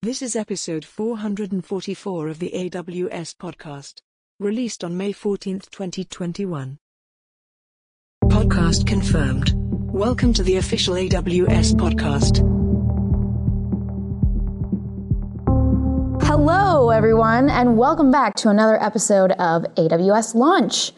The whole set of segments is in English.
This is episode 444 of the AWS podcast, released on May 14, 2021. Podcast confirmed. Welcome to the official AWS podcast. Hello, everyone, and welcome back to another episode of AWS Launch.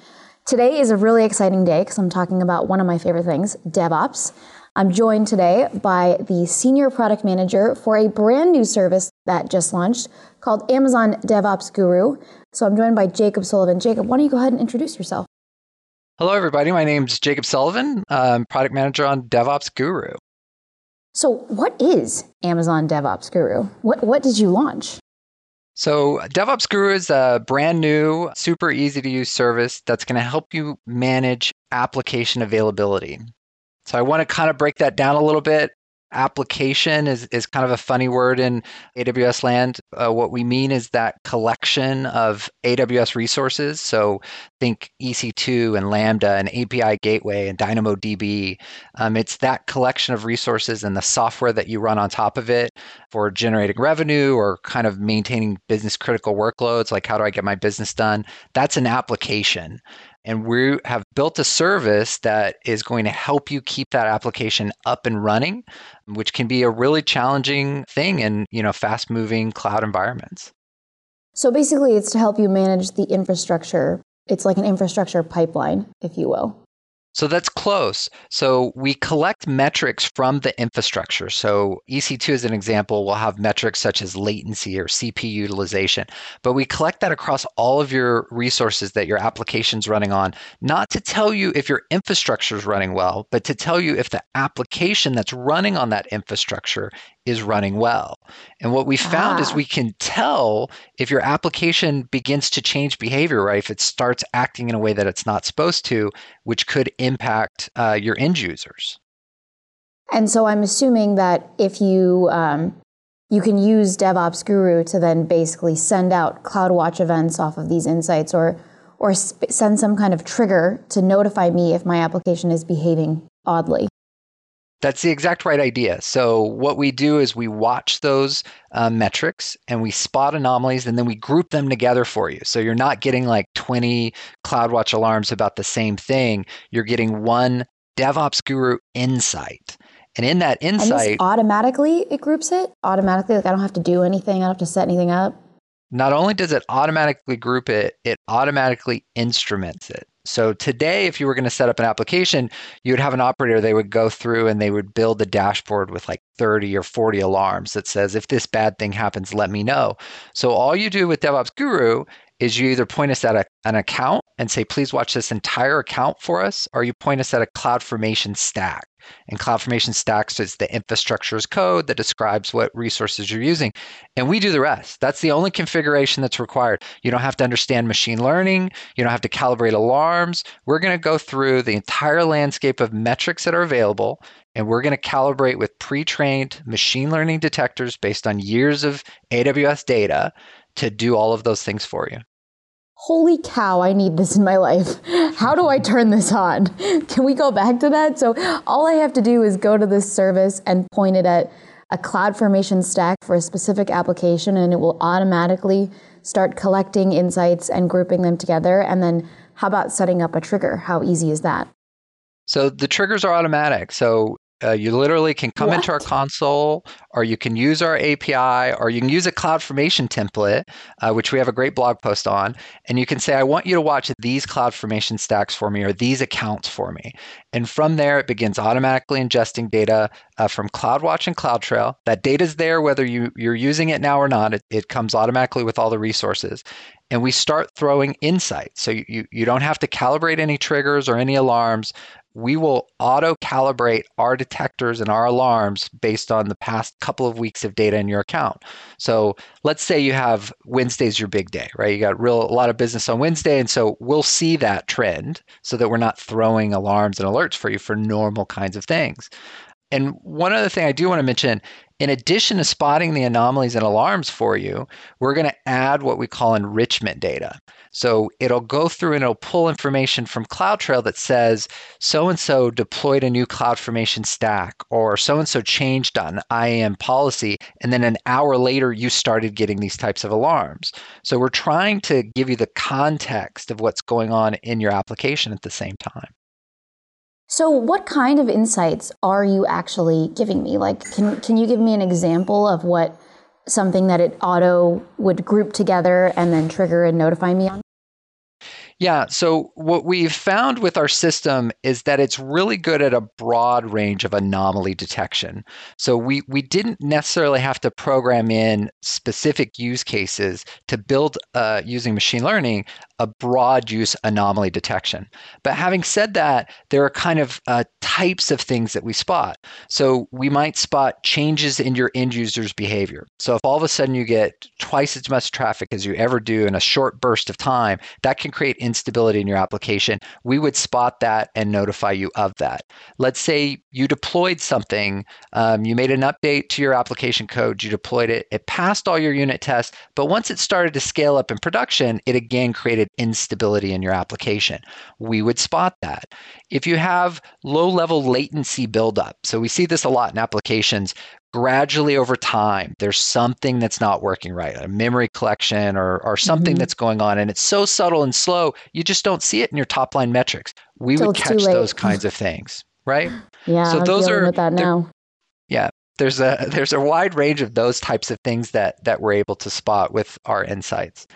Today is a really exciting day because I'm talking about one of my favorite things, DevOps. I'm joined today by the Senior Product Manager for a brand new service that just launched called Amazon DevOps Guru. So I'm joined by Jacob Sullivan. Jacob, why don't you go ahead and introduce yourself? Hello, everybody. My name is Jacob Sullivan. I'm product manager on DevOps Guru. So, what is Amazon DevOps Guru? What, what did you launch? So, DevOps Guru is a brand new, super easy to use service that's going to help you manage application availability. So I want to kind of break that down a little bit. Application is, is kind of a funny word in AWS land. Uh, what we mean is that collection of AWS resources. So think EC2 and Lambda and API Gateway and DynamoDB. Um, it's that collection of resources and the software that you run on top of it for generating revenue or kind of maintaining business critical workloads, like how do I get my business done? That's an application. And we have built a service that is going to help you keep that application up and running, which can be a really challenging thing in, you know, fast-moving cloud environments. So basically it's to help you manage the infrastructure. It's like an infrastructure pipeline, if you will. So that's close. So we collect metrics from the infrastructure. So EC2 as an example will have metrics such as latency or CPU utilization, but we collect that across all of your resources that your application's running on, not to tell you if your infrastructure is running well, but to tell you if the application that's running on that infrastructure is running well. And what we found ah. is we can tell if your application begins to change behavior, right? If it starts acting in a way that it's not supposed to, which could impact uh, your end users. And so I'm assuming that if you um, you can use DevOps Guru to then basically send out CloudWatch events off of these insights, or or sp- send some kind of trigger to notify me if my application is behaving oddly. That's the exact right idea. So, what we do is we watch those uh, metrics and we spot anomalies and then we group them together for you. So, you're not getting like 20 CloudWatch alarms about the same thing. You're getting one DevOps Guru insight. And in that insight, automatically it groups it automatically. Like I don't have to do anything. I don't have to set anything up. Not only does it automatically group it, it automatically instruments it. So today, if you were going to set up an application, you would have an operator, they would go through and they would build a dashboard with like 30 or 40 alarms that says, if this bad thing happens, let me know. So all you do with DevOps Guru is you either point us at a, an account and say, please watch this entire account for us, or you point us at a CloudFormation stack. And CloudFormation stacks is the infrastructure as code that describes what resources you're using. And we do the rest. That's the only configuration that's required. You don't have to understand machine learning. You don't have to calibrate alarms. We're going to go through the entire landscape of metrics that are available. And we're going to calibrate with pre trained machine learning detectors based on years of AWS data to do all of those things for you holy cow, I need this in my life. How do I turn this on? Can we go back to that? So all I have to do is go to this service and point it at a CloudFormation stack for a specific application and it will automatically start collecting insights and grouping them together. And then how about setting up a trigger? How easy is that? So the triggers are automatic. So uh, you literally can come what? into our console, or you can use our API, or you can use a CloudFormation template, uh, which we have a great blog post on. And you can say, I want you to watch these CloudFormation stacks for me, or these accounts for me. And from there, it begins automatically ingesting data uh, from CloudWatch and CloudTrail. That data is there whether you, you're using it now or not. It, it comes automatically with all the resources and we start throwing insights. So you, you don't have to calibrate any triggers or any alarms we will auto calibrate our detectors and our alarms based on the past couple of weeks of data in your account. So let's say you have Wednesday's your big day, right? You got real a lot of business on Wednesday. And so we'll see that trend so that we're not throwing alarms and alerts for you for normal kinds of things. And one other thing I do want to mention in addition to spotting the anomalies and alarms for you, we're going to add what we call enrichment data. So it'll go through and it'll pull information from CloudTrail that says so and so deployed a new CloudFormation stack or so and so changed on IAM policy. And then an hour later, you started getting these types of alarms. So we're trying to give you the context of what's going on in your application at the same time. So, what kind of insights are you actually giving me? Like, can, can you give me an example of what something that it auto would group together and then trigger and notify me on? Yeah. So, what we've found with our system is that it's really good at a broad range of anomaly detection. So, we, we didn't necessarily have to program in specific use cases to build uh, using machine learning a broad use anomaly detection. But having said that, there are kind of uh, types of things that we spot. So we might spot changes in your end user's behavior. So if all of a sudden you get twice as much traffic as you ever do in a short burst of time, that can create instability in your application. We would spot that and notify you of that. Let's say you deployed something, um, you made an update to your application code, you deployed it, it passed all your unit tests, but once it started to scale up in production, it again created instability in your application. We would spot that. If you have low level latency buildup, so we see this a lot in applications, gradually over time, there's something that's not working right, a memory collection or, or something mm-hmm. that's going on, and it's so subtle and slow, you just don't see it in your top line metrics. We would catch those kinds of things, right? Yeah, so I'm those are that now. Yeah, there's a there's a wide range of those types of things that that we're able to spot with our insights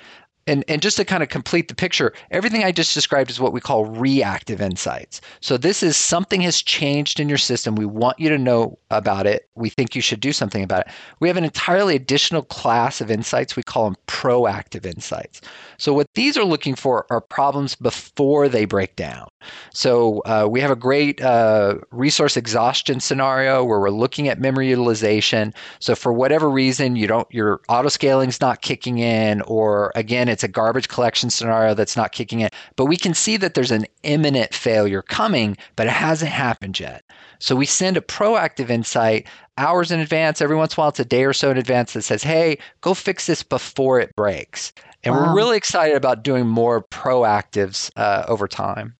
and, and just to kind of complete the picture, everything I just described is what we call reactive insights. So this is something has changed in your system. We want you to know about it. We think you should do something about it. We have an entirely additional class of insights. We call them proactive insights. So what these are looking for are problems before they break down. So uh, we have a great uh, resource exhaustion scenario where we're looking at memory utilization. So for whatever reason, you don't your auto scaling's not kicking in, or again, it's a garbage collection scenario that's not kicking in. But we can see that there's an imminent failure coming, but it hasn't happened yet. So we send a proactive insight hours in advance. Every once in a while, it's a day or so in advance that says, hey, go fix this before it breaks. And wow. we're really excited about doing more proactives uh, over time.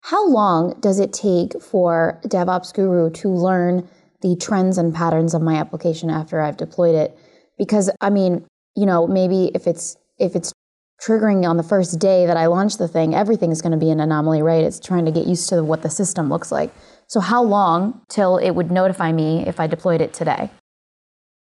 How long does it take for DevOps Guru to learn the trends and patterns of my application after I've deployed it? Because I mean, you know, maybe if it's if it's triggering on the first day that I launch the thing, everything is going to be an anomaly, right? It's trying to get used to what the system looks like. So, how long till it would notify me if I deployed it today?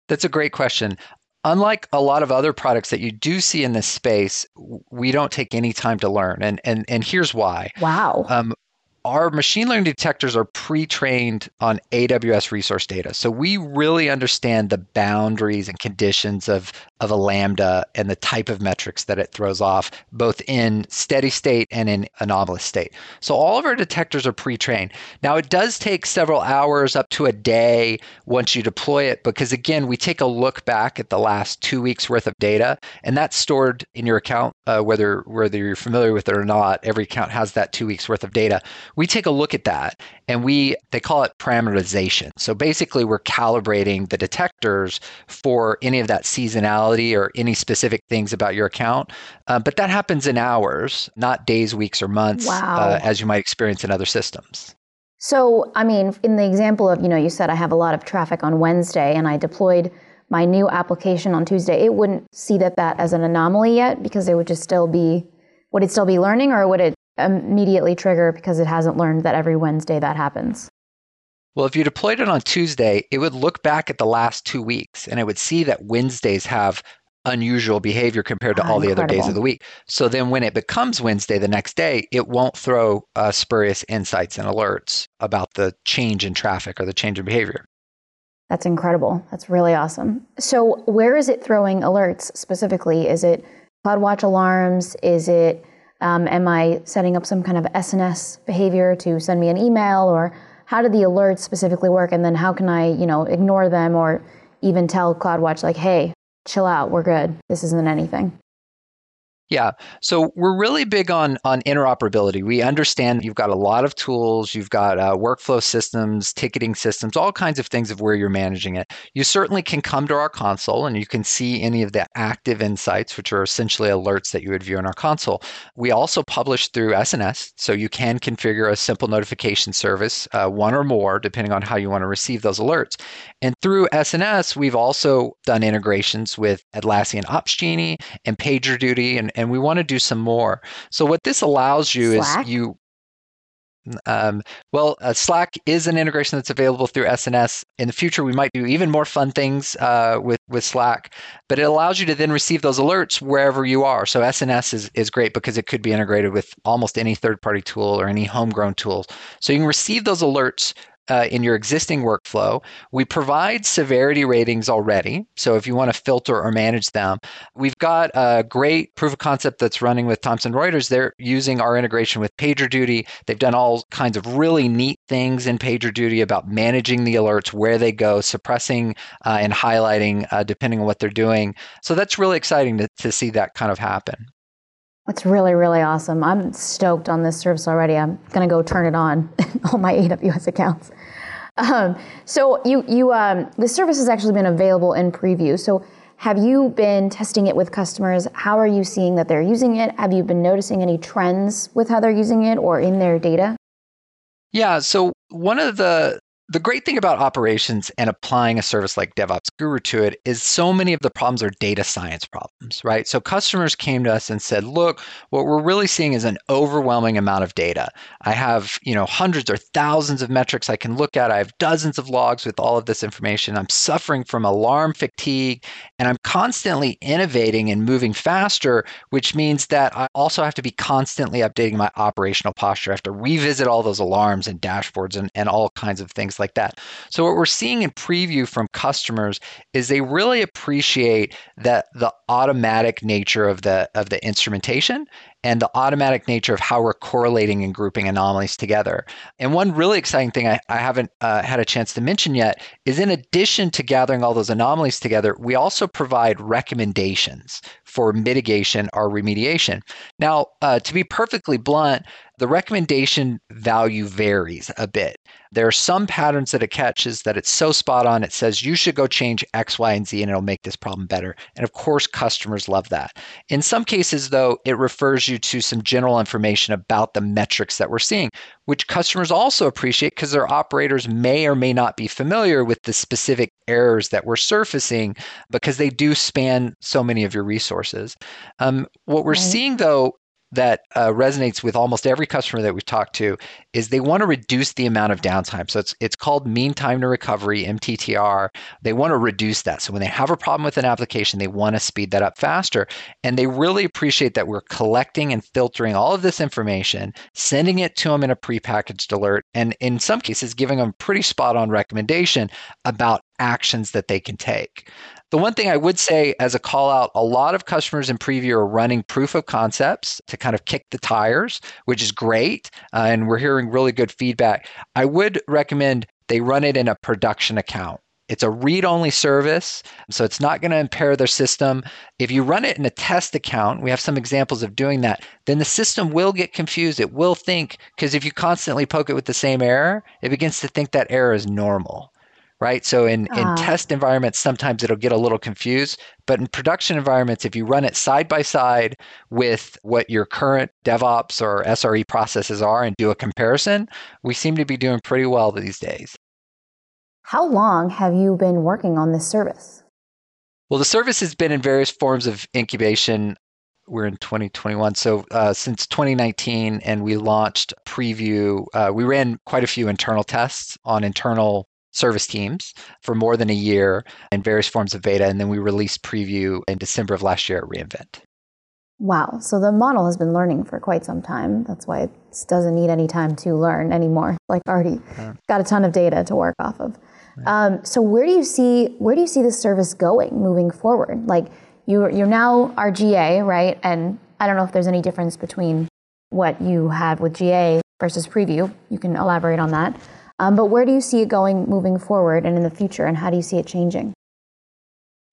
That's a great question. Unlike a lot of other products that you do see in this space, we don't take any time to learn, and and and here's why. Wow. Um, our machine learning detectors are pre-trained on AWS resource data. So we really understand the boundaries and conditions of of a lambda and the type of metrics that it throws off, both in steady state and in anomalous state. So all of our detectors are pre-trained. Now it does take several hours up to a day once you deploy it, because again, we take a look back at the last two weeks worth of data, and that's stored in your account, uh, whether whether you're familiar with it or not. Every account has that two weeks worth of data. We take a look at that, and we they call it parameterization. So basically, we're calibrating the detectors for any of that seasonality or any specific things about your account. Uh, but that happens in hours, not days, weeks, or months, uh, wow. uh, as you might experience in other systems. So, I mean, in the example of, you know, you said I have a lot of traffic on Wednesday and I deployed my new application on Tuesday, it wouldn't see that that as an anomaly yet because it would just still be, would it still be learning or would it immediately trigger because it hasn't learned that every Wednesday that happens? Well, if you deployed it on Tuesday, it would look back at the last two weeks and it would see that Wednesdays have unusual behavior compared to oh, all the incredible. other days of the week. So then when it becomes Wednesday the next day, it won't throw uh, spurious insights and alerts about the change in traffic or the change in behavior. That's incredible. That's really awesome. So where is it throwing alerts specifically? Is it CloudWatch alarms? Is it um, am I setting up some kind of SNS behavior to send me an email or how do the alerts specifically work? And then how can i you know ignore them or even tell cloudwatch like hey chill out we're good. This isn't anything Yeah. So we're really big on on interoperability. We understand you've got a lot of tools, you've got uh, workflow systems, ticketing systems, all kinds of things of where you're managing it. You certainly can come to our console and you can see any of the active insights, which are essentially alerts that you would view in our console. We also publish through SNS, so you can configure a simple notification service, uh, one or more, depending on how you want to receive those alerts. And through SNS, we've also done integrations with Atlassian Opsgenie and PagerDuty and and we want to do some more. So what this allows you Slack? is you um, well, uh, Slack is an integration that's available through SNS. In the future, we might do even more fun things uh, with with Slack, but it allows you to then receive those alerts wherever you are. So SNS is is great because it could be integrated with almost any third party tool or any homegrown tools. So you can receive those alerts uh, in your existing workflow. We provide severity ratings already. So if you want to filter or manage them, we've got a great proof of concept that's running with Thomson Reuters. They're using our integration with PagerDuty. They've done all kinds of really neat things in PagerDuty about managing the alerts, where they go, suppressing uh, and highlighting uh, depending on what they're doing. So that's really exciting to, to see that kind of happen. That's really, really awesome. I'm stoked on this service already. I'm going to go turn it on all my AWS accounts. Um, so you, you, um, the service has actually been available in preview. So have you been testing it with customers? How are you seeing that they're using it? Have you been noticing any trends with how they're using it or in their data? Yeah. So one of the the great thing about operations and applying a service like DevOps Guru to it is so many of the problems are data science problems, right? So customers came to us and said, "Look, what we're really seeing is an overwhelming amount of data. I have, you know, hundreds or thousands of metrics I can look at. I have dozens of logs with all of this information. I'm suffering from alarm fatigue, and I'm constantly innovating and moving faster, which means that I also have to be constantly updating my operational posture. I have to revisit all those alarms and dashboards and, and all kinds of things like that. So what we're seeing in preview from customers is they really appreciate that the automatic nature of the of the instrumentation and the automatic nature of how we're correlating and grouping anomalies together. And one really exciting thing I, I haven't uh, had a chance to mention yet is in addition to gathering all those anomalies together, we also provide recommendations for mitigation or remediation. Now, uh, to be perfectly blunt, the recommendation value varies a bit. There are some patterns that it catches that it's so spot on, it says you should go change X, Y, and Z and it'll make this problem better. And of course, customers love that. In some cases, though, it refers you to some general information about the metrics that we're seeing, which customers also appreciate because their operators may or may not be familiar with the specific errors that we're surfacing because they do span so many of your resources. Um, what we're right. seeing, though, that uh, resonates with almost every customer that we've talked to is they want to reduce the amount of downtime. So it's it's called mean time to recovery (MTTR). They want to reduce that. So when they have a problem with an application, they want to speed that up faster, and they really appreciate that we're collecting and filtering all of this information, sending it to them in a prepackaged alert, and in some cases giving them pretty spot on recommendation about actions that they can take. The one thing I would say as a call out, a lot of customers in preview are running proof of concepts to kind of kick the tires, which is great. Uh, and we're hearing really good feedback. I would recommend they run it in a production account. It's a read only service, so it's not going to impair their system. If you run it in a test account, we have some examples of doing that, then the system will get confused. It will think, because if you constantly poke it with the same error, it begins to think that error is normal right? So in, in ah. test environments, sometimes it'll get a little confused. But in production environments, if you run it side by side with what your current DevOps or SRE processes are and do a comparison, we seem to be doing pretty well these days. How long have you been working on this service? Well, the service has been in various forms of incubation. We're in 2021. So uh, since 2019, and we launched preview, uh, we ran quite a few internal tests on internal service teams for more than a year in various forms of beta. And then we released preview in December of last year at re:Invent. Wow. So the model has been learning for quite some time. That's why it doesn't need any time to learn anymore. Like already got a ton of data to work off of. Um, so where do you see where do you see this service going moving forward? Like you you're now our GA, right? And I don't know if there's any difference between what you had with GA versus preview. You can elaborate on that. Um, but where do you see it going moving forward and in the future, and how do you see it changing?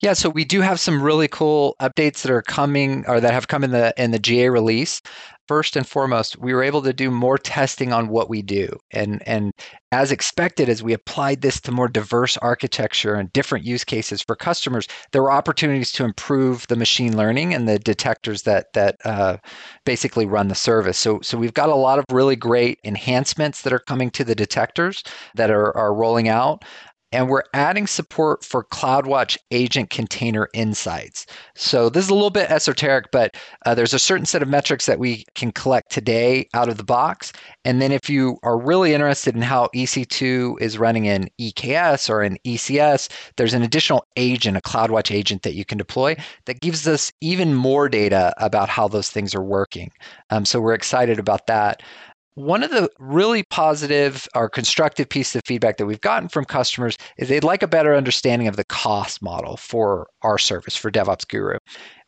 Yeah, so we do have some really cool updates that are coming or that have come in the in the GA release. First and foremost, we were able to do more testing on what we do. And and as expected as we applied this to more diverse architecture and different use cases for customers, there were opportunities to improve the machine learning and the detectors that that uh, basically run the service. So so we've got a lot of really great enhancements that are coming to the detectors that are, are rolling out and we're adding support for CloudWatch Agent Container Insights. So this is a little bit esoteric, but uh, there's a certain set of metrics that we can collect today out of the box. And then if you are really interested in how EC2 is running in EKS or in ECS, there's an additional agent, a CloudWatch agent that you can deploy that gives us even more data about how those things are working. Um, so we're excited about that. One of the really positive or constructive pieces of feedback that we've gotten from customers is they'd like a better understanding of the cost model for our service for DevOps Guru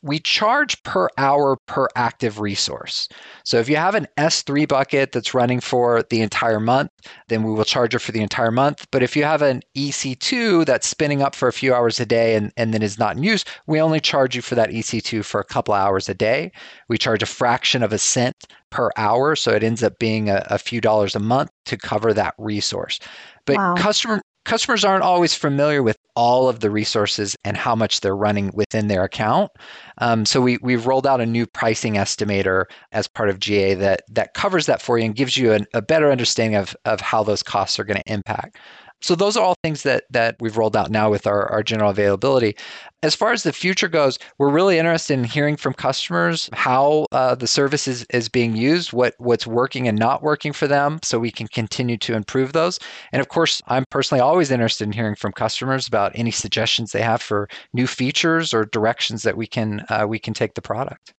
we charge per hour per active resource. So if you have an S3 bucket that's running for the entire month, then we will charge you for the entire month. But if you have an EC2 that's spinning up for a few hours a day and, and then is not in use, we only charge you for that EC2 for a couple hours a day. We charge a fraction of a cent per hour. So it ends up being a, a few dollars a month to cover that resource. But wow. customer customers aren't always familiar with all of the resources and how much they're running within their account. Um, so we, we've rolled out a new pricing estimator as part of GA that, that covers that for you and gives you an, a better understanding of, of how those costs are going to impact. So those are all things that that we've rolled out now with our, our general availability. As far as the future goes, we're really interested in hearing from customers how uh, the service is, is being used, what what's working and not working for them, so we can continue to improve those. And of course, I'm personally always interested in hearing from customers about any suggestions they have for new features or directions that we can uh, we can take the product.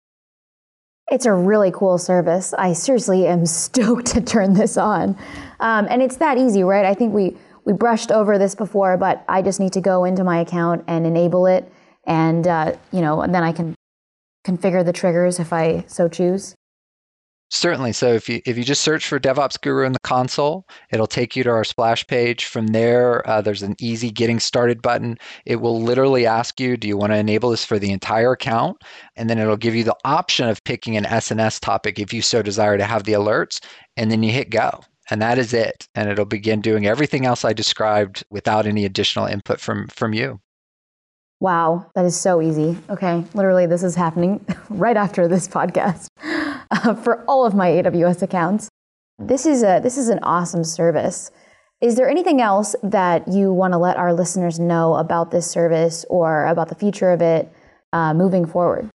It's a really cool service. I seriously am stoked to turn this on. Um, and it's that easy, right? I think we we brushed over this before, but I just need to go into my account and enable it, and uh, you know, and then I can configure the triggers if I so choose. Certainly. So if you if you just search for DevOps Guru in the console, it'll take you to our splash page. From there, uh, there's an easy getting started button. It will literally ask you, do you want to enable this for the entire account? And then it'll give you the option of picking an SNS topic if you so desire to have the alerts, and then you hit go and that is it. And it'll begin doing everything else i described without any additional input from from you. Wow that is so easy. Okay literally this is happening right after this podcast uh, for all of my aws accounts. This is a this is an awesome service. Is there anything else that you want to let our listeners know about this service or about the future of it uh, moving forward?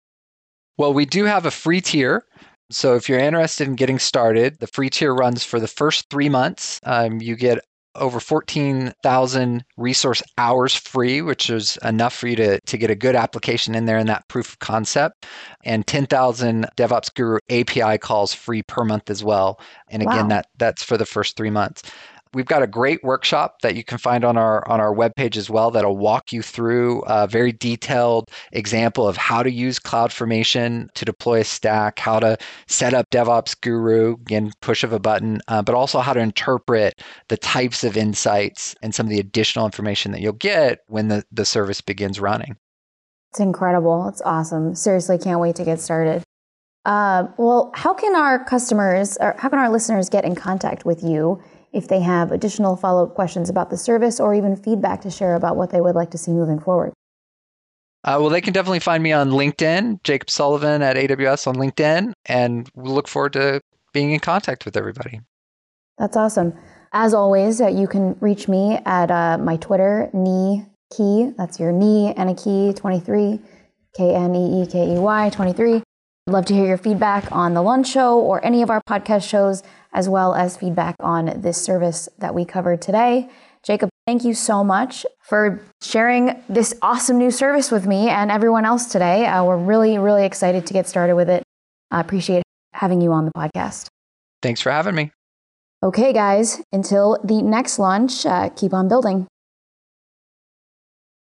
Well we do have a free tier so if you're interested in getting started, the free tier runs for the first three months. Um, you get over 14,000 resource hours free, which is enough for you to, to get a good application in there in that proof of concept, and 10,000 DevOps Guru API calls free per month as well. And again, wow. that that's for the first three months. We've got a great workshop that you can find on our on our webpage as well that'll walk you through a very detailed example of how to use CloudFormation to deploy a stack, how to set up DevOps Guru, again, push of a button, uh, but also how to interpret the types of insights and some of the additional information that you'll get when the, the service begins running. It's incredible. It's awesome. Seriously, can't wait to get started. Uh, well, how can our customers or how can our listeners get in contact with you if they have additional follow up questions about the service or even feedback to share about what they would like to see moving forward. Uh, well, they can definitely find me on LinkedIn, Jacob Sullivan at AWS on LinkedIn, and we look forward to being in contact with everybody. That's awesome. As always, uh, you can reach me at uh, my Twitter, knee key. That's your knee and a key 23, K N E E K E Y 23. I'd love to hear your feedback on the lunch show or any of our podcast shows as well as feedback on this service that we covered today. Jacob, thank you so much for sharing this awesome new service with me and everyone else today. Uh, we're really, really excited to get started with it. I appreciate having you on the podcast. Thanks for having me. Okay, guys, until the next launch, uh, keep on building.